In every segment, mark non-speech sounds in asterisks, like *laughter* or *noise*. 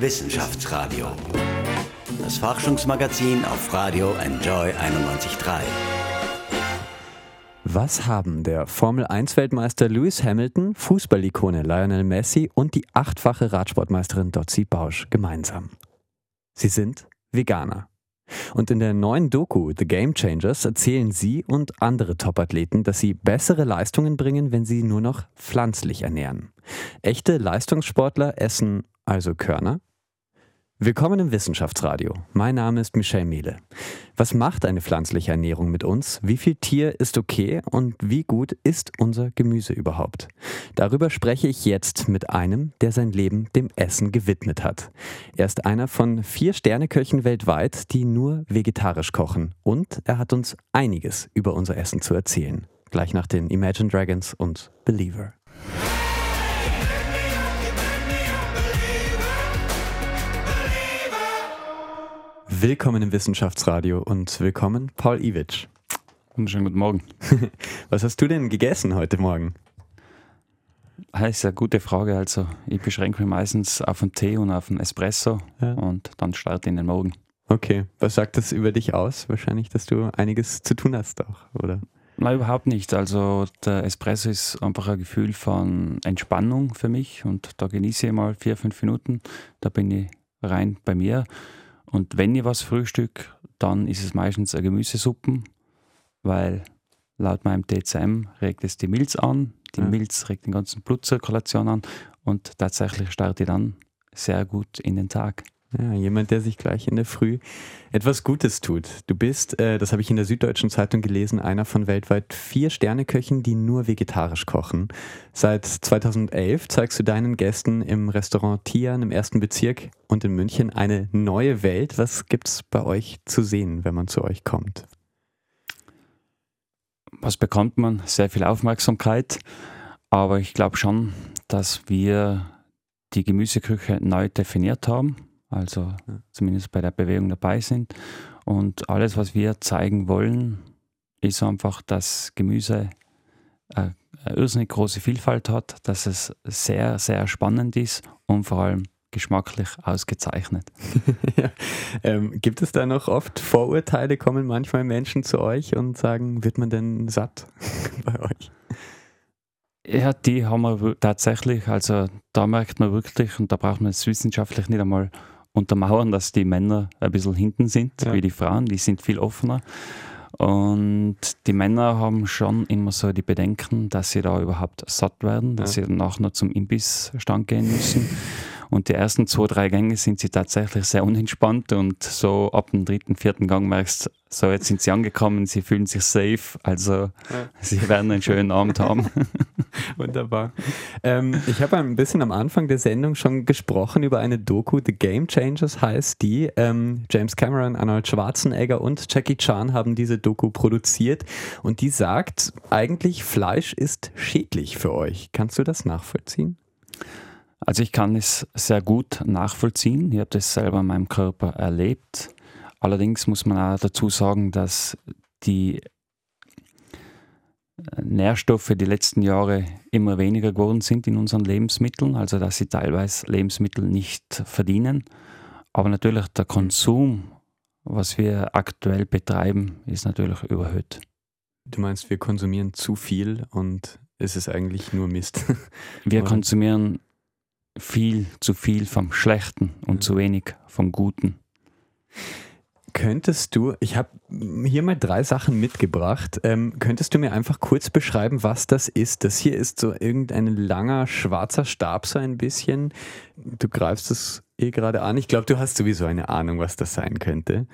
Wissenschaftsradio. Das Forschungsmagazin auf Radio Enjoy 91.3. Was haben der Formel-1-Weltmeister Lewis Hamilton, Fußballikone Lionel Messi und die achtfache Radsportmeisterin Dotzi Bausch gemeinsam? Sie sind Veganer. Und in der neuen Doku The Game Changers erzählen sie und andere Topathleten, dass sie bessere Leistungen bringen, wenn sie nur noch pflanzlich ernähren. Echte Leistungssportler essen also Körner, Willkommen im Wissenschaftsradio. Mein Name ist Michel Mehle. Was macht eine pflanzliche Ernährung mit uns? Wie viel Tier ist okay und wie gut ist unser Gemüse überhaupt? Darüber spreche ich jetzt mit einem, der sein Leben dem Essen gewidmet hat. Er ist einer von vier Sterneköchen weltweit, die nur vegetarisch kochen und er hat uns einiges über unser Essen zu erzählen. Gleich nach den Imagine Dragons und Believer. Willkommen im Wissenschaftsradio und willkommen Paul Iwitsch. Wunderschönen guten Morgen. *laughs* Was hast du denn gegessen heute Morgen? Das ist eine gute Frage. Also, ich beschränke mich meistens auf einen Tee und auf einen Espresso ja. und dann starte in den Morgen. Okay. Was sagt das über dich aus? Wahrscheinlich, dass du einiges zu tun hast auch, oder? Nein, überhaupt nicht. Also der Espresso ist einfach ein Gefühl von Entspannung für mich und da genieße ich mal vier, fünf Minuten. Da bin ich rein bei mir. Und wenn ich was frühstück, dann ist es meistens eine Gemüsesuppen, weil laut meinem TCM regt es die Milz an. Die ja. Milz regt den ganzen Blutzirkulation an und tatsächlich starte ich dann sehr gut in den Tag. Ja, jemand, der sich gleich in der Früh etwas Gutes tut. Du bist, äh, das habe ich in der Süddeutschen Zeitung gelesen, einer von weltweit vier Sterneköchen, die nur vegetarisch kochen. Seit 2011 zeigst du deinen Gästen im Restaurant Tian im ersten Bezirk und in München eine neue Welt. Was gibt es bei euch zu sehen, wenn man zu euch kommt? Was bekommt man? Sehr viel Aufmerksamkeit. Aber ich glaube schon, dass wir die Gemüseküche neu definiert haben also ja. zumindest bei der Bewegung dabei sind. Und alles, was wir zeigen wollen, ist einfach, dass Gemüse eine, eine irrsinnig große Vielfalt hat, dass es sehr, sehr spannend ist und vor allem geschmacklich ausgezeichnet. *laughs* ja. ähm, gibt es da noch oft Vorurteile? Kommen manchmal Menschen zu euch und sagen, wird man denn satt *laughs* bei euch? Ja, die haben wir tatsächlich. Also da merkt man wirklich, und da braucht man es wissenschaftlich nicht einmal untermauern, dass die Männer ein bisschen hinten sind, ja. wie die Frauen, die sind viel offener. Und die Männer haben schon immer so die Bedenken, dass sie da überhaupt satt werden, dass ja. sie danach noch zum Imbissstand gehen müssen. Und die ersten zwei, drei Gänge sind sie tatsächlich sehr unentspannt und so ab dem dritten, vierten Gang merkst du, so jetzt sind sie angekommen, sie fühlen sich safe, also ja. sie werden einen schönen Abend haben. *laughs* *laughs* Wunderbar. Ähm, ich habe ein bisschen am Anfang der Sendung schon gesprochen über eine Doku, The Game Changers heißt die. Ähm, James Cameron, Arnold Schwarzenegger und Jackie Chan haben diese Doku produziert und die sagt, eigentlich Fleisch ist schädlich für euch. Kannst du das nachvollziehen? Also ich kann es sehr gut nachvollziehen. Ich habe das selber in meinem Körper erlebt. Allerdings muss man auch dazu sagen, dass die Nährstoffe die letzten Jahre immer weniger geworden sind in unseren Lebensmitteln, also dass sie teilweise Lebensmittel nicht verdienen. Aber natürlich der Konsum, was wir aktuell betreiben, ist natürlich überhöht. Du meinst, wir konsumieren zu viel und es ist eigentlich nur Mist. *laughs* wir konsumieren viel zu viel vom Schlechten und zu wenig vom Guten. Könntest du, ich habe hier mal drei Sachen mitgebracht, ähm, könntest du mir einfach kurz beschreiben, was das ist? Das hier ist so irgendein langer schwarzer Stab, so ein bisschen. Du greifst es eh gerade an. Ich glaube, du hast sowieso eine Ahnung, was das sein könnte.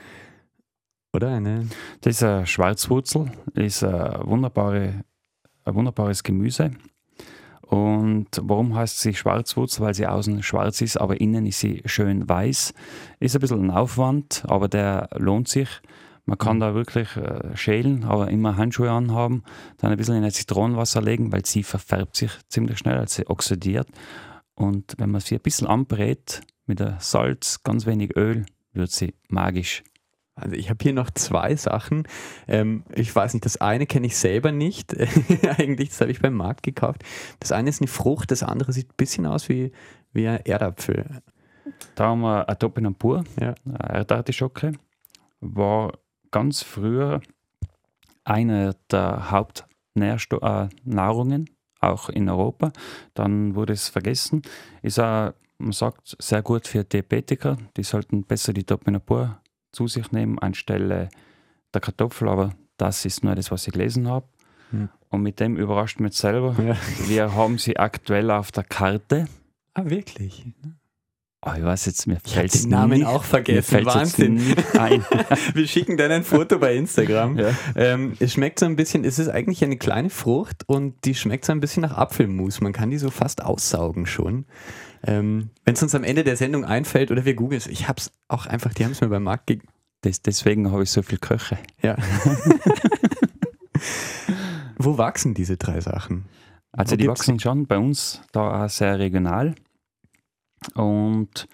Oder eine? Das ist eine Schwarzwurzel, ist eine wunderbare, ein wunderbares Gemüse. Und warum heißt sie Schwarzwurzel? Weil sie außen schwarz ist, aber innen ist sie schön weiß. Ist ein bisschen ein Aufwand, aber der lohnt sich. Man kann mhm. da wirklich äh, schälen, aber immer Handschuhe anhaben, dann ein bisschen in ein Zitronenwasser legen, weil sie verfärbt sich ziemlich schnell, als sie oxidiert. Und wenn man sie ein bisschen anbrät mit Salz, ganz wenig Öl, wird sie magisch. Also ich habe hier noch zwei Sachen. Ähm, ich weiß nicht, das eine kenne ich selber nicht. *laughs* Eigentlich, das habe ich beim Markt gekauft. Das eine ist eine Frucht, das andere sieht ein bisschen aus wie, wie ein Erdapfel. Da haben wir eine Topinambur, Ja. eine Erdartischocke. War ganz früher eine der Hauptnahrungen, auch in Europa. Dann wurde es vergessen. Ist auch, man sagt, sehr gut für Diabetiker. Die sollten besser die Topinambur zu sich nehmen anstelle der Kartoffel. Aber das ist nur das, was ich gelesen habe. Hm. Und mit dem überrascht mich selber. Ja. *laughs* Wir haben sie aktuell auf der Karte. Ah, wirklich? Oh, ich weiß jetzt, mir fällt den Namen nicht, auch vergessen. Wahnsinn. *laughs* Wir schicken dann ein Foto bei Instagram. Ja. Ähm, es schmeckt so ein bisschen, es ist eigentlich eine kleine Frucht und die schmeckt so ein bisschen nach Apfelmus. Man kann die so fast aussaugen schon. Ähm, Wenn es uns am Ende der Sendung einfällt oder wir googeln es, ich habe es auch einfach, die haben es mir beim Markt gegeben. Des, deswegen habe ich so viel Köche. Ja. *laughs* Wo wachsen diese drei Sachen? Also Wo die wachsen schon bei uns da auch sehr regional. Und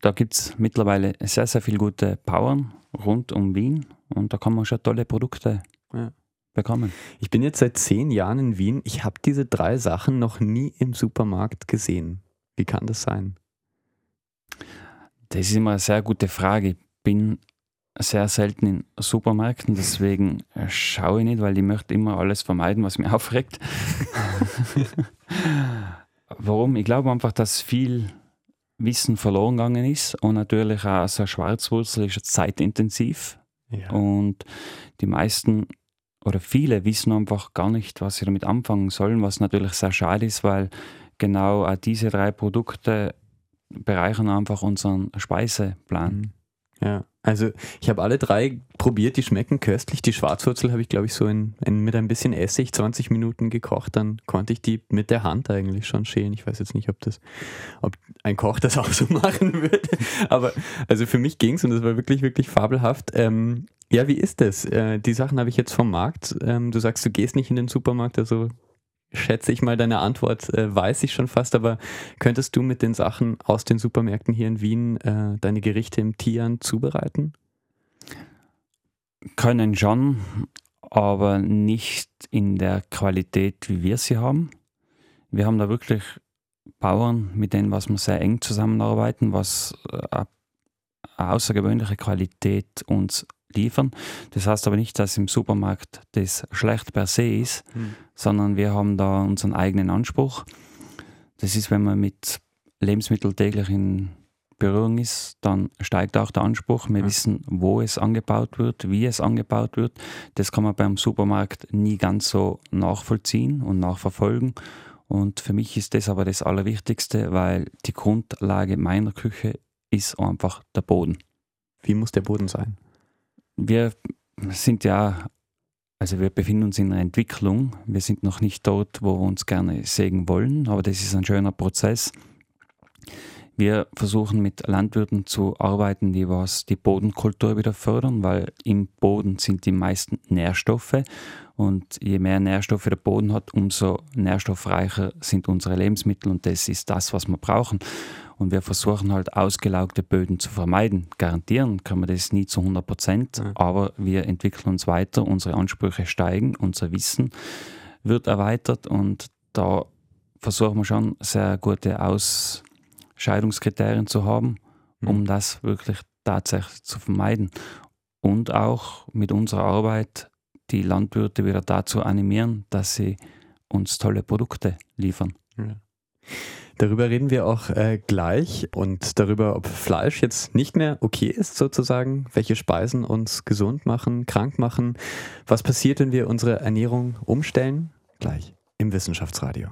da gibt es mittlerweile sehr, sehr viele gute Bauern rund um Wien. Und da kann man schon tolle Produkte Ja. bekommen. Ich bin jetzt seit zehn Jahren in Wien. Ich habe diese drei Sachen noch nie im Supermarkt gesehen. Wie kann das sein? Das ist immer eine sehr gute Frage. Ich bin sehr selten in Supermärkten, deswegen äh, schaue ich nicht, weil ich möchte immer alles vermeiden, was mich *laughs* aufregt. *laughs* Warum? Ich glaube einfach, dass viel Wissen verloren gegangen ist und natürlich auch so eine Schwarzwurzel ist zeitintensiv Ja. und die meisten oder viele wissen einfach gar nicht, was sie damit anfangen sollen, was natürlich sehr schade ist, weil genau auch diese drei Produkte bereichern einfach unseren Speiseplan. Mhm. Ja, also ich habe alle drei probiert, die schmecken köstlich. Die Schwarzwurzel habe ich, glaube ich, so in, in, mit ein bisschen Essig 20 Minuten gekocht. Dann konnte ich die mit der Hand eigentlich schon schälen. Ich weiß jetzt nicht, ob das, ob ein Koch das auch so *laughs* machen würde. Aber also für mich ging es und das war wirklich, wirklich fabelhaft. Ähm, ja, wie ist das? Äh, die Sachen habe ich jetzt vom Markt. Ähm, du sagst, du gehst nicht in den Supermarkt, also schätze ich mal deine Antwort, äh, weiß ich schon fast, aber könntest du mit den Sachen aus den Supermärkten hier in Wien äh, deine Gerichte im Tian zubereiten? Können schon, aber nicht in der Qualität, wie wir sie haben. Wir haben da wirklich Bauern, mit denen was wir sehr eng zusammenarbeiten, was äh, eine außergewöhnliche Qualität uns liefern. Das heißt aber nicht, dass im Supermarkt das schlecht per se ist, sondern wir haben da unseren eigenen Anspruch. Das ist, wenn man mit Lebensmitteln täglich in Berührung ist, dann steigt auch der Anspruch. Wir Ja. wissen, wo es angebaut wird, wie es angebaut wird. Das kann man beim Supermarkt nie ganz so nachvollziehen und nachverfolgen. Und für mich ist das aber das Allerwichtigste, weil die Grundlage meiner Küche ist einfach der Boden. Wie muss der Boden sein? Wir sind ja, also wir befinden uns in einer Entwicklung. Wir sind noch nicht dort, wo wir uns gerne sägen wollen, aber das ist ein schöner Prozess. Wir versuchen mit Landwirten zu arbeiten, die was die Bodenkultur wieder fördern, weil im Boden sind die meisten Nährstoffe und je mehr Nährstoffe der Boden hat, umso nährstoffreicher sind unsere Lebensmittel und das ist das, was wir brauchen. Und wir versuchen halt ausgelaugte Böden zu vermeiden. Garantieren können wir das nie zu 100 Prozent, Ja. aber wir entwickeln uns weiter, unsere Ansprüche steigen, unser Wissen wird erweitert und da versuchen wir schon sehr gute Ausscheidungskriterien zu haben, um Mhm. das wirklich tatsächlich zu vermeiden. Und auch mit unserer Arbeit die Landwirte wieder dazu animieren, dass sie uns tolle Produkte liefern. Ja. Darüber reden wir auch äh, gleich und darüber, ob Fleisch jetzt nicht mehr okay ist, sozusagen, welche Speisen uns gesund machen, krank machen. Was passiert, wenn wir unsere Ernährung umstellen? Gleich im Wissenschaftsradio.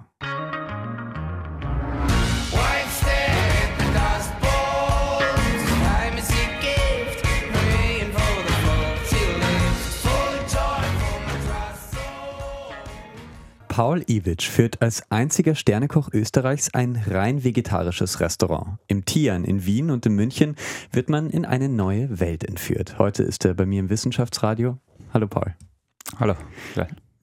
Paul Iwitsch führt als einziger Sternekoch Österreichs ein rein vegetarisches Restaurant. Im Tian in Wien und in München wird man in eine neue Welt entführt. Heute ist er bei mir im Wissenschaftsradio. Hallo Paul. Hallo.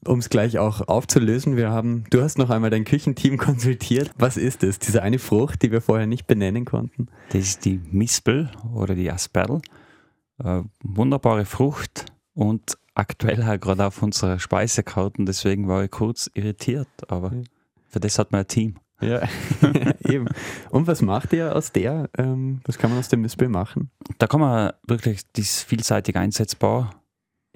Um es gleich auch aufzulösen, wir haben, du hast noch einmal dein Küchenteam *laughs* konsultiert. Was ist es? Diese eine Frucht, die wir vorher nicht benennen konnten? Das ist die Mispel oder die Asperl. Äh, wunderbare Frucht und aktuell halt gerade auf unserer Speisekarten, deswegen war ich kurz irritiert, aber Ja. für das hat man ein Team. Ja, *laughs* eben. Und was macht ihr aus der? Ähm, was kann man aus dem Mispel machen? Da kann man wirklich, die ist vielseitig einsetzbar.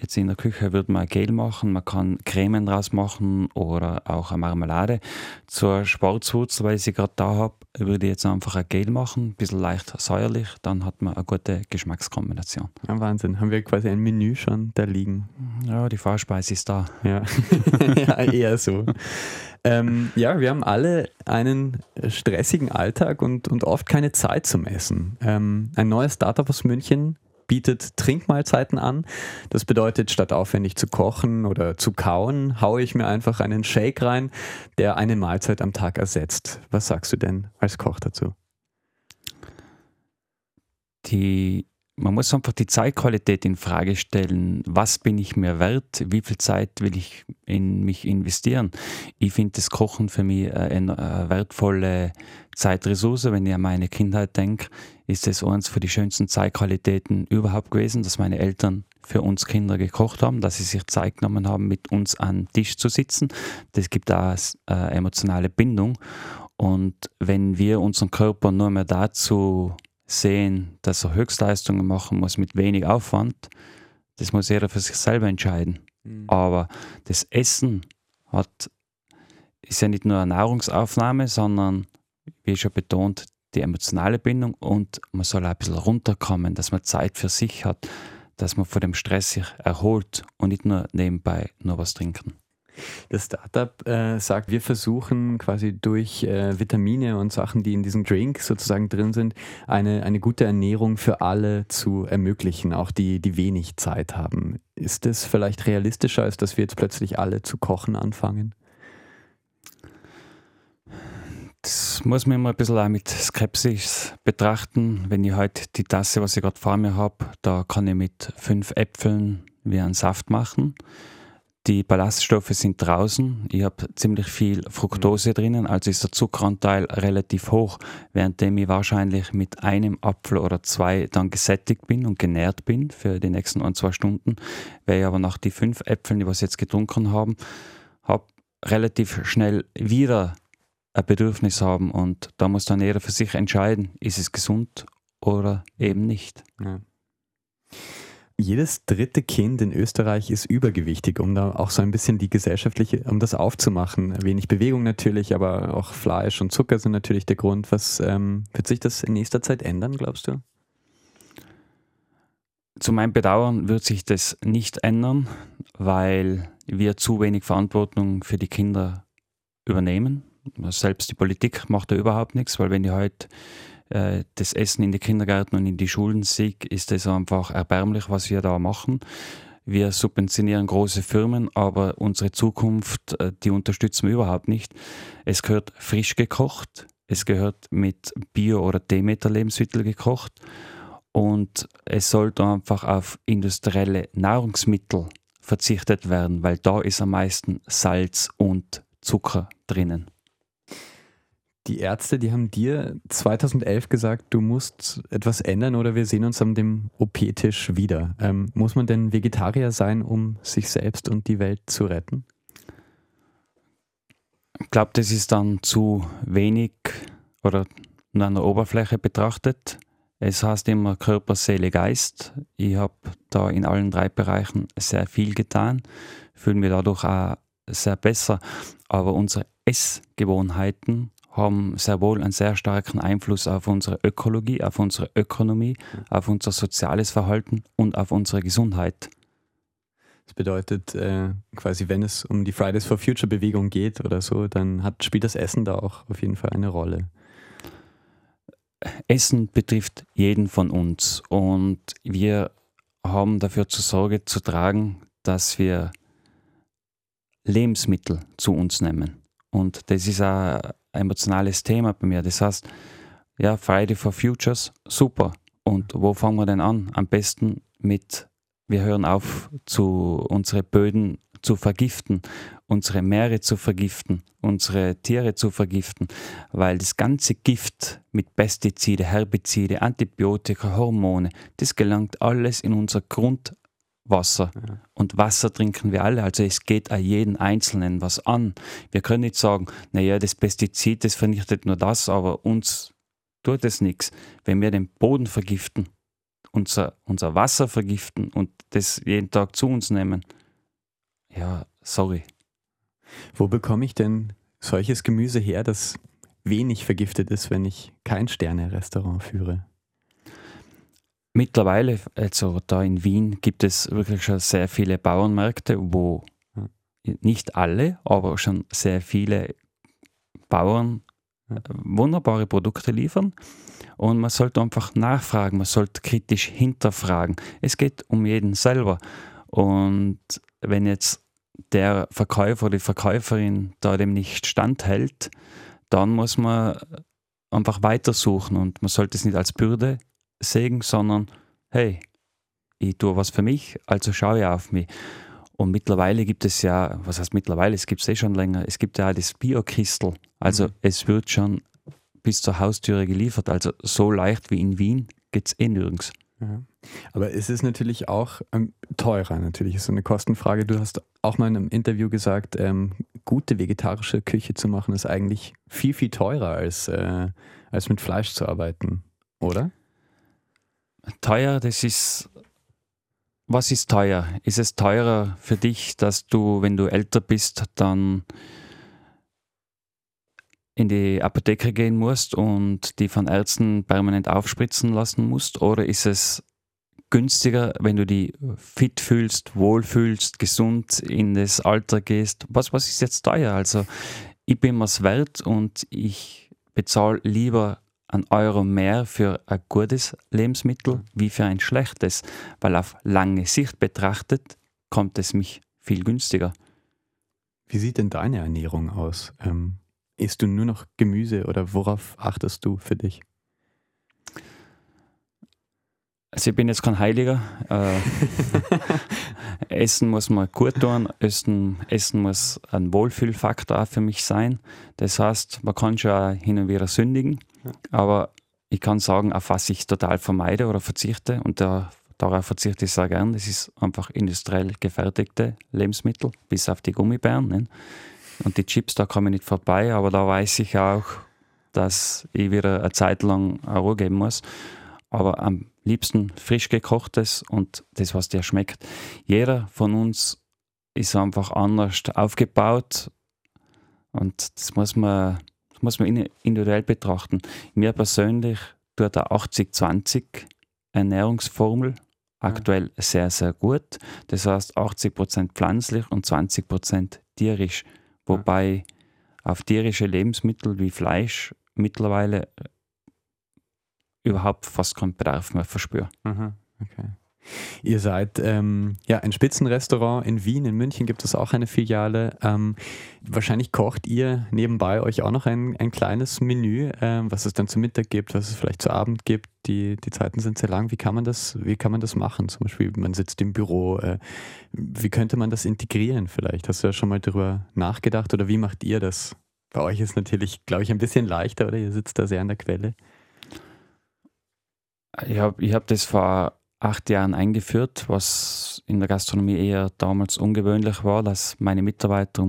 Jetzt in der Küche würde man Gel machen, man kann Cremen draus machen oder auch eine Marmelade. Zur Schwarzwurzel, weil ich sie gerade da habe, würde ich jetzt einfach ein Gel machen, ein bisschen leicht säuerlich, dann hat man eine gute Geschmackskombination. Ja, Wahnsinn. Haben wir quasi ein Menü schon da liegen. Ja, die Vorspeise ist da. Ja, *laughs* ja eher so. Ähm, ja, wir haben alle einen stressigen Alltag und, und oft keine Zeit zum Essen. Ähm, ein neues Startup aus München bietet Trinkmahlzeiten an. Das bedeutet, statt aufwendig zu kochen oder zu kauen, haue ich mir einfach einen Shake rein, der eine Mahlzeit am Tag ersetzt. Was sagst du denn als Koch dazu? Die, man muss einfach die Zeitqualität in Frage stellen. Was bin ich mir wert? Wie viel Zeit will ich in mich investieren? Ich finde das Kochen für mich eine, eine wertvolle Zeitressource. Wenn ich an meine Kindheit denke, ist es eines von die schönsten Zeitqualitäten überhaupt gewesen, dass meine Eltern für uns Kinder gekocht haben, dass sie sich Zeit genommen haben, mit uns an den Tisch zu sitzen. Das gibt auch eine emotionale Bindung. Und wenn wir unseren Körper nur mehr dazu sehen, dass er Höchstleistungen machen muss mit wenig Aufwand, das muss jeder für sich selber entscheiden. Aber das Essen hat, ist ja nicht nur eine Nahrungsaufnahme, sondern, wie schon betont, die emotionale Bindung und man soll auch ein bisschen runterkommen, dass man Zeit für sich hat, dass man vor dem Stress sich erholt und nicht nur nebenbei nur was trinken. Das Startup äh, sagt, wir versuchen quasi durch äh, Vitamine und Sachen, die in diesem Drink sozusagen drin sind, eine, eine gute Ernährung für alle zu ermöglichen, auch die, die wenig Zeit haben. Ist das vielleicht realistischer, als dass wir jetzt plötzlich alle zu kochen anfangen? Das muss man immer ein bisschen auch mit Skepsis betrachten. Wenn ich heute die Tasse, was ich gerade vor mir habe, da kann ich mit fünf Äpfeln wie einen Saft machen. Die Ballaststoffe sind draußen. Ich habe ziemlich viel Fructose drinnen, also ist der Zuckeranteil relativ hoch, währenddem ich wahrscheinlich mit einem Apfel oder zwei dann gesättigt bin und genährt bin für die nächsten ein, zwei Stunden. Weil ich aber nach die fünf Äpfeln, die wir jetzt getrunken haben, habe relativ schnell wieder ein Bedürfnis haben und da muss dann jeder für sich entscheiden, ist es gesund oder eben nicht. Ja. Jedes dritte Kind in Österreich ist übergewichtig, um da auch so ein bisschen die gesellschaftliche, um das aufzumachen. Wenig Bewegung natürlich, aber auch Fleisch und Zucker sind natürlich der Grund. Was ähm, wird sich das in nächster Zeit ändern, glaubst du? Zu meinem Bedauern wird sich das nicht ändern, weil wir zu wenig Verantwortung für die Kinder übernehmen. Selbst die Politik macht da überhaupt nichts, weil wenn ich heute äh, das Essen in die Kindergärten und in die Schulen sehe, ist das einfach erbärmlich, was wir da machen. Wir subventionieren große Firmen, aber unsere Zukunft, äh, die unterstützen wir überhaupt nicht. Es gehört frisch gekocht, es gehört mit Bio- oder Demeter-Lebensmittel gekocht und es sollte einfach auf industrielle Nahrungsmittel verzichtet werden, weil da ist am meisten Salz und Zucker drinnen. Die Ärzte, die haben dir 2011 gesagt, du musst etwas ändern oder wir sehen uns an dem OP-Tisch wieder. Ähm, muss man denn Vegetarier sein, um sich selbst und die Welt zu retten? Ich glaube, das ist dann zu wenig oder nur an der Oberfläche betrachtet. Es heißt immer Körper, Seele, Geist. Ich habe da in allen drei Bereichen sehr viel getan, fühle mich dadurch auch sehr besser. Aber unsere Essgewohnheiten haben sehr wohl einen sehr starken Einfluss auf unsere Ökologie, auf unsere Ökonomie, auf unser soziales Verhalten und auf unsere Gesundheit. Das bedeutet äh, quasi, wenn es um die Fridays for Future Bewegung geht oder so, dann hat, spielt das Essen da auch auf jeden Fall eine Rolle. Essen betrifft jeden von uns und wir haben dafür zur Sorge zu tragen, dass wir Lebensmittel zu uns nehmen. Und das ist ein emotionales Thema bei mir. Das heißt, ja, Friday for Futures, super. Und wo fangen wir denn an? Am besten mit, wir hören auf, zu unsere Böden zu vergiften, unsere Meere zu vergiften, unsere Tiere zu vergiften, weil das ganze Gift mit Pestizide, Herbizide, Antibiotika, Hormone, das gelangt alles in unser Grund, Wasser. Und Wasser trinken wir alle. Also es geht auch jeden Einzelnen was an. Wir können nicht sagen, naja, das Pestizid, das vernichtet nur das, aber uns tut es nichts. Wenn wir den Boden vergiften, unser, unser Wasser vergiften und das jeden Tag zu uns nehmen, ja, sorry. Wo bekomme ich denn solches Gemüse her, das wenig vergiftet ist, wenn ich kein Sterne-Restaurant führe? Mittlerweile, also da in Wien, gibt es wirklich schon sehr viele Bauernmärkte, wo nicht alle, aber schon sehr viele Bauern äh, wunderbare Produkte liefern. Und man sollte einfach nachfragen, man sollte kritisch hinterfragen. Es geht um jeden selber. Und wenn jetzt der Verkäufer oder die Verkäuferin da dem nicht standhält, dann muss man einfach weitersuchen und man sollte es nicht als Bürde sehen, sondern hey, ich tue was für mich, also schaue ich auf mich. Und mittlerweile gibt es ja, was heißt mittlerweile, es gibt es eh schon länger, es gibt ja auch das Biokristel. Also Mhm. es wird schon bis zur Haustüre geliefert. Also so leicht wie in Wien geht es eh nirgends. Ja. Aber es ist natürlich auch ähm, teurer, natürlich ist so eine Kostenfrage. Du hast auch mal in einem Interview gesagt, ähm, gute vegetarische Küche zu machen ist eigentlich viel, viel teurer als, äh, als mit Fleisch zu arbeiten, oder? Teuer, das ist. Was ist teuer? Ist es teurer für dich, dass du, wenn du älter bist, dann in die Apotheke gehen musst und die von Ärzten permanent aufspritzen lassen musst? Oder ist es günstiger, wenn du die fit fühlst, wohl fühlst, gesund in das Alter gehst? Was, was ist jetzt teuer? Also, ich bin mir's wert und ich bezahle lieber einen Euro mehr für ein gutes Lebensmittel wie für ein schlechtes, weil auf lange Sicht betrachtet kommt es mich viel günstiger. Wie sieht denn deine Ernährung aus? Ähm, isst du nur noch Gemüse oder worauf achtest du für dich? Also ich bin jetzt kein Heiliger. Äh, *laughs* Essen muss man gut tun, Essen, Essen muss ein Wohlfühlfaktor auch für mich sein. Das heißt, man kann schon auch hin und wieder sündigen, aber ich kann sagen, auf was ich total vermeide oder verzichte und da, darauf verzichte ich sehr gern. Das ist einfach industriell gefertigte Lebensmittel, bis auf die Gummibären. Ne? Und die Chips, da komme ich nicht vorbei, aber da weiß ich auch, dass ich wieder eine Zeit lang Ruhe geben muss. Aber am liebsten frisch gekochtes und das, was dir schmeckt. Jeder von uns ist einfach anders aufgebaut und das muss man, das muss man in- individuell betrachten. Mir persönlich tut der 80-20 Ernährungsformel aktuell sehr, sehr gut. Das heißt 80% pflanzlich und 20% tierisch. Wobei auf tierische Lebensmittel wie Fleisch mittlerweile überhaupt fast keinen Bedarf mehr verspüre. Okay. Ihr seid ähm, ja ein Spitzenrestaurant in Wien, in München gibt es auch eine Filiale. Ähm, wahrscheinlich kocht ihr nebenbei euch auch noch ein, ein kleines Menü, ähm, was es dann zu Mittag gibt, was es vielleicht zu Abend gibt. Die, die Zeiten sind sehr lang. Wie kann man das, wie kann man das machen? Zum Beispiel, man sitzt im Büro. Äh, wie könnte man das integrieren vielleicht? Hast du ja schon mal darüber nachgedacht oder wie macht ihr das? Bei euch ist natürlich, glaube ich, ein bisschen leichter, oder? Ihr sitzt da sehr an der Quelle. Ich habe ich hab das vor acht Jahren eingeführt, was in der Gastronomie eher damals ungewöhnlich war, dass meine Mitarbeiter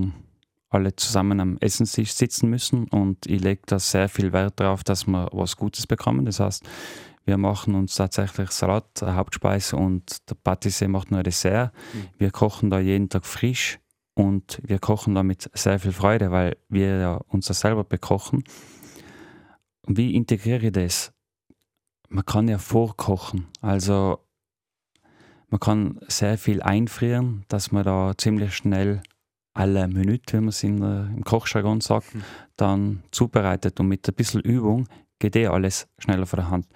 alle zusammen am Essenstisch sitzen müssen und ich lege da sehr viel Wert darauf, dass wir was Gutes bekommen. Das heißt, wir machen uns tatsächlich Salat, eine Hauptspeise und der Patissier macht nur ein Dessert. Wir kochen da jeden Tag frisch und wir kochen da mit sehr viel Freude, weil wir ja uns das selber bekochen. Wie integriere ich das? Man kann ja vorkochen. Also man kann sehr viel einfrieren, dass man da ziemlich schnell alle Minute, wie man es in der, im Kochjargon sagt, dann zubereitet. Und mit ein bisschen Übung geht eh alles schneller von der Hand.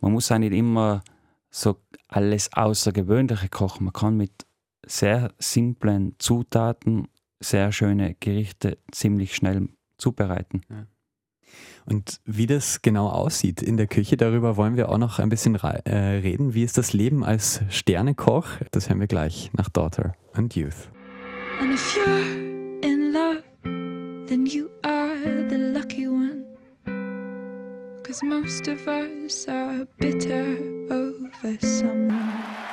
Man muss auch nicht immer so alles Außergewöhnliche kochen. Man kann mit sehr simplen Zutaten sehr schöne Gerichte ziemlich schnell zubereiten. Und wie das genau aussieht in der Küche, darüber wollen wir auch noch ein bisschen äh, reden. Wie ist das Leben als Sternekoch? Das hören wir gleich nach Daughter and Youth. And if you're in love, then you are the lucky one. Cause most of us are bitter over someone.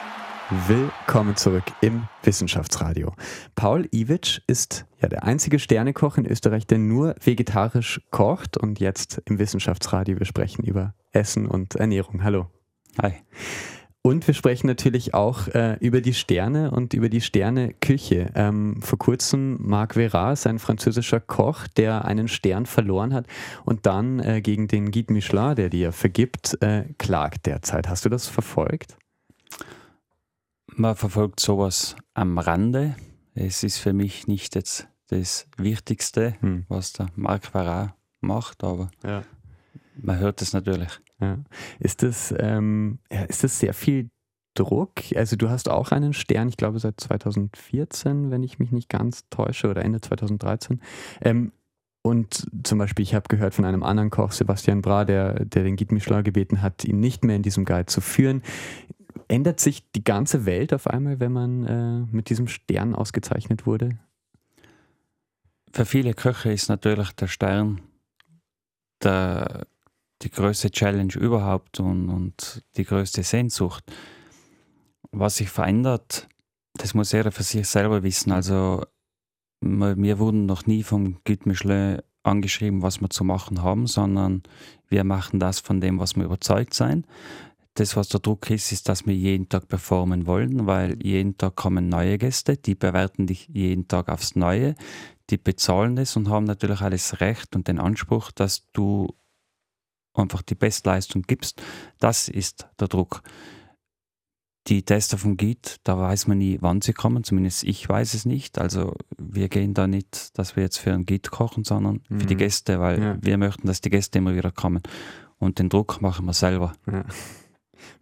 Willkommen zurück im Wissenschaftsradio. Paul Iwitsch ist ja der einzige Sternekoch in Österreich, der nur vegetarisch kocht und jetzt im Wissenschaftsradio. Wir sprechen über Essen und Ernährung. Hallo. Hi. Und wir sprechen natürlich auch äh, über die Sterne und über die Sterneküche. Ähm, vor kurzem Marc Verrat, ein französischer Koch, der einen Stern verloren hat und dann äh, gegen den Guide Michelin, der dir vergibt, äh, klagt derzeit. Hast du das verfolgt? Man verfolgt sowas am Rande. Es ist für mich nicht jetzt das Wichtigste, Hm. was der Marc Varra macht, aber Ja. man hört es natürlich. Ja. Ist das, ähm, ist das sehr viel Druck? Also du hast auch einen Stern, ich glaube seit 2014, wenn ich mich nicht ganz täusche, oder Ende 2013. Ähm, und zum Beispiel, ich habe gehört von einem anderen Koch, Sebastian Bra, der, der den Guide Michelin gebeten hat, ihn nicht mehr in diesem Guide zu führen. Ändert sich die ganze Welt auf einmal, wenn man äh, mit diesem Stern ausgezeichnet wurde? Für viele Köche ist natürlich der Stern der, die größte Challenge überhaupt und, und die größte Sehnsucht. Was sich verändert, das muss jeder für sich selber wissen. Also wir, wurden noch nie vom Guide Michelin angeschrieben, was wir zu machen haben, sondern wir machen das von dem, was wir überzeugt sein. Das, was der Druck ist, ist, dass wir jeden Tag performen wollen, weil jeden Tag kommen neue Gäste, die bewerten dich jeden Tag aufs Neue, die bezahlen es und haben natürlich alles Recht und den Anspruch, dass du einfach die Bestleistung gibst. Das ist der Druck. Die Tester vom Guide, da weiß man nie, wann sie kommen, zumindest ich weiß es nicht. Also wir gehen da nicht, dass wir jetzt für einen Guide kochen, sondern für die Mhm. Gäste, weil Ja. wir möchten, dass die Gäste immer wieder kommen. Und den Druck machen wir selber. Ja.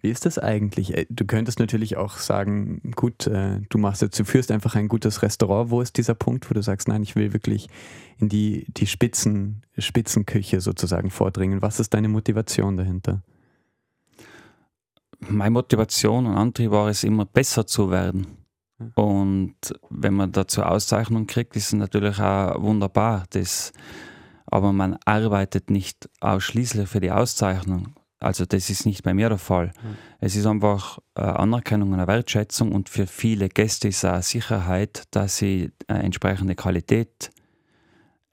Wie ist das eigentlich? Äh, Du könntest natürlich auch sagen, gut, äh, du machst jetzt, du führst einfach ein gutes Restaurant. Wo ist dieser Punkt, wo du sagst, nein, ich will wirklich in die, die Spitzen, Spitzenküche sozusagen vordringen? Was ist deine Motivation dahinter? meine Motivation und Antrieb war es immer besser zu werden. Und wenn man dazu Auszeichnung kriegt, ist es natürlich auch wunderbar. Das, aber man arbeitet nicht ausschließlich für die Auszeichnung. Also das ist nicht bei mir der Fall. Es ist einfach eine Anerkennung und eine Wertschätzung und für viele Gäste ist es auch eine Sicherheit, dass sie eine entsprechende Qualität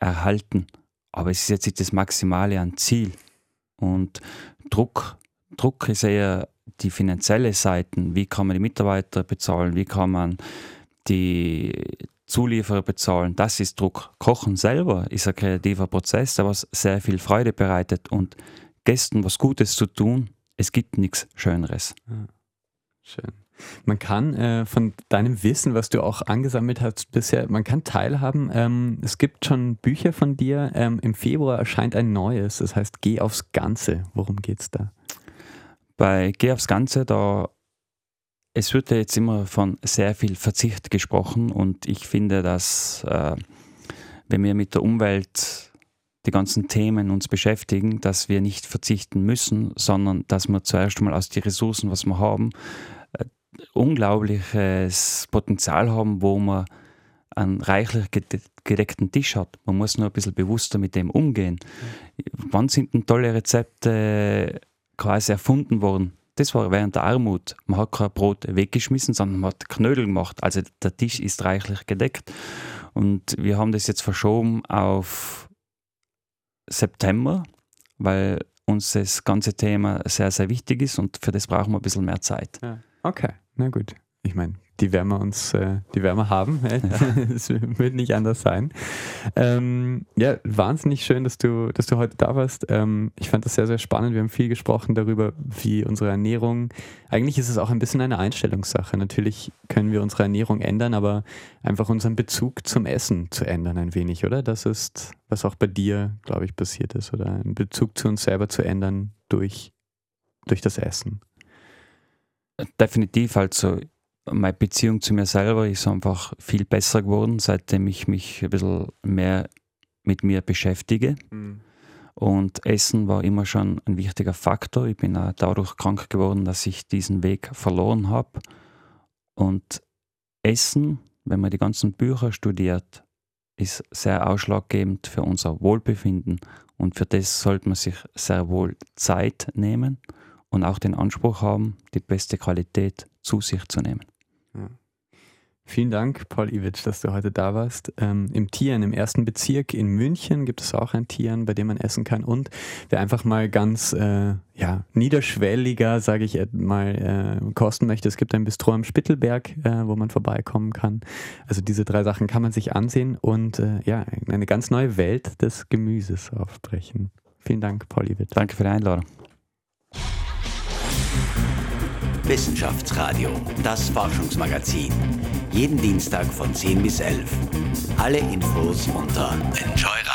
erhalten. Aber es ist jetzt nicht das Maximale an Ziel. Und Druck, Druck ist eher die finanzielle Seite. Wie kann man die Mitarbeiter bezahlen? Wie kann man die Zulieferer bezahlen? Das ist Druck. Kochen selber ist ein kreativer Prozess, der was sehr viel Freude bereitet und Gästen was Gutes zu tun. Es gibt nichts Schöneres. Schön. Man kann äh, von deinem Wissen, was du auch angesammelt hast bisher, man kann teilhaben. Ähm, es gibt schon Bücher von dir. Ähm, Im Februar erscheint ein neues, das heißt Geh aufs Ganze. Worum geht's da? Bei Geh aufs Ganze, da es wird ja jetzt immer von sehr viel Verzicht gesprochen und ich finde, dass äh, wenn wir mit der Umwelt die ganzen Themen uns beschäftigen, dass wir nicht verzichten müssen, sondern dass wir zuerst einmal aus den Ressourcen, was wir haben, äh, unglaubliches Potenzial haben, wo man einen reichlich gede- gedeckten Tisch hat. Man muss nur ein bisschen bewusster mit dem umgehen. Wann sind denn tolle Rezepte quasi erfunden worden? Das war während der Armut. Man hat kein Brot weggeschmissen, sondern man hat Knödel gemacht. Also der Tisch ist reichlich gedeckt. Und wir haben das jetzt verschoben auf September, weil uns das ganze Thema sehr, sehr wichtig ist und für das brauchen wir ein bisschen mehr Zeit. Okay, na gut. Ich meine, die werden wir uns, äh, die werden wir haben. Es *laughs* wird nicht anders sein. Ähm, ja, wahnsinnig schön, dass du, dass du heute da warst. Ähm, ich fand das sehr, sehr spannend. Wir haben viel gesprochen darüber, wie unsere Ernährung. Eigentlich ist es auch ein bisschen eine Einstellungssache. Natürlich können wir unsere Ernährung ändern, aber einfach unseren Bezug zum Essen zu ändern ein wenig, oder? Das ist, was auch bei dir, glaube ich, passiert ist, oder? Einen Bezug zu uns selber zu ändern durch, durch das Essen. Definitiv, also meine Beziehung zu mir selber ist einfach viel besser geworden, seitdem ich mich ein bisschen mehr mit mir beschäftige. Und Essen war immer schon ein wichtiger Faktor. Ich bin auch dadurch krank geworden, dass ich diesen Weg verloren habe. Und Essen, wenn man die ganzen Bücher studiert, ist sehr ausschlaggebend für unser Wohlbefinden. Und für das sollte man sich sehr wohl Zeit nehmen und auch den Anspruch haben, die beste Qualität zu sich zu nehmen. Vielen Dank, Paul Iwitsch, dass du heute da warst. Ähm, Im Tieren, im ersten Bezirk in München gibt es auch ein Tieren, bei dem man essen kann. Und wer einfach mal ganz äh, ja, niederschwelliger, sage ich mal, äh, kosten möchte, es gibt ein Bistro am Spittelberg, äh, wo man vorbeikommen kann. Also diese drei Sachen kann man sich ansehen und äh, ja, eine ganz neue Welt des Gemüses aufbrechen. Vielen Dank, Paul Iwitsch. Danke für die Einladung. Wissenschaftsradio, das Forschungsmagazin. Jeden Dienstag von 10 bis 11. Alle Infos unter enjoy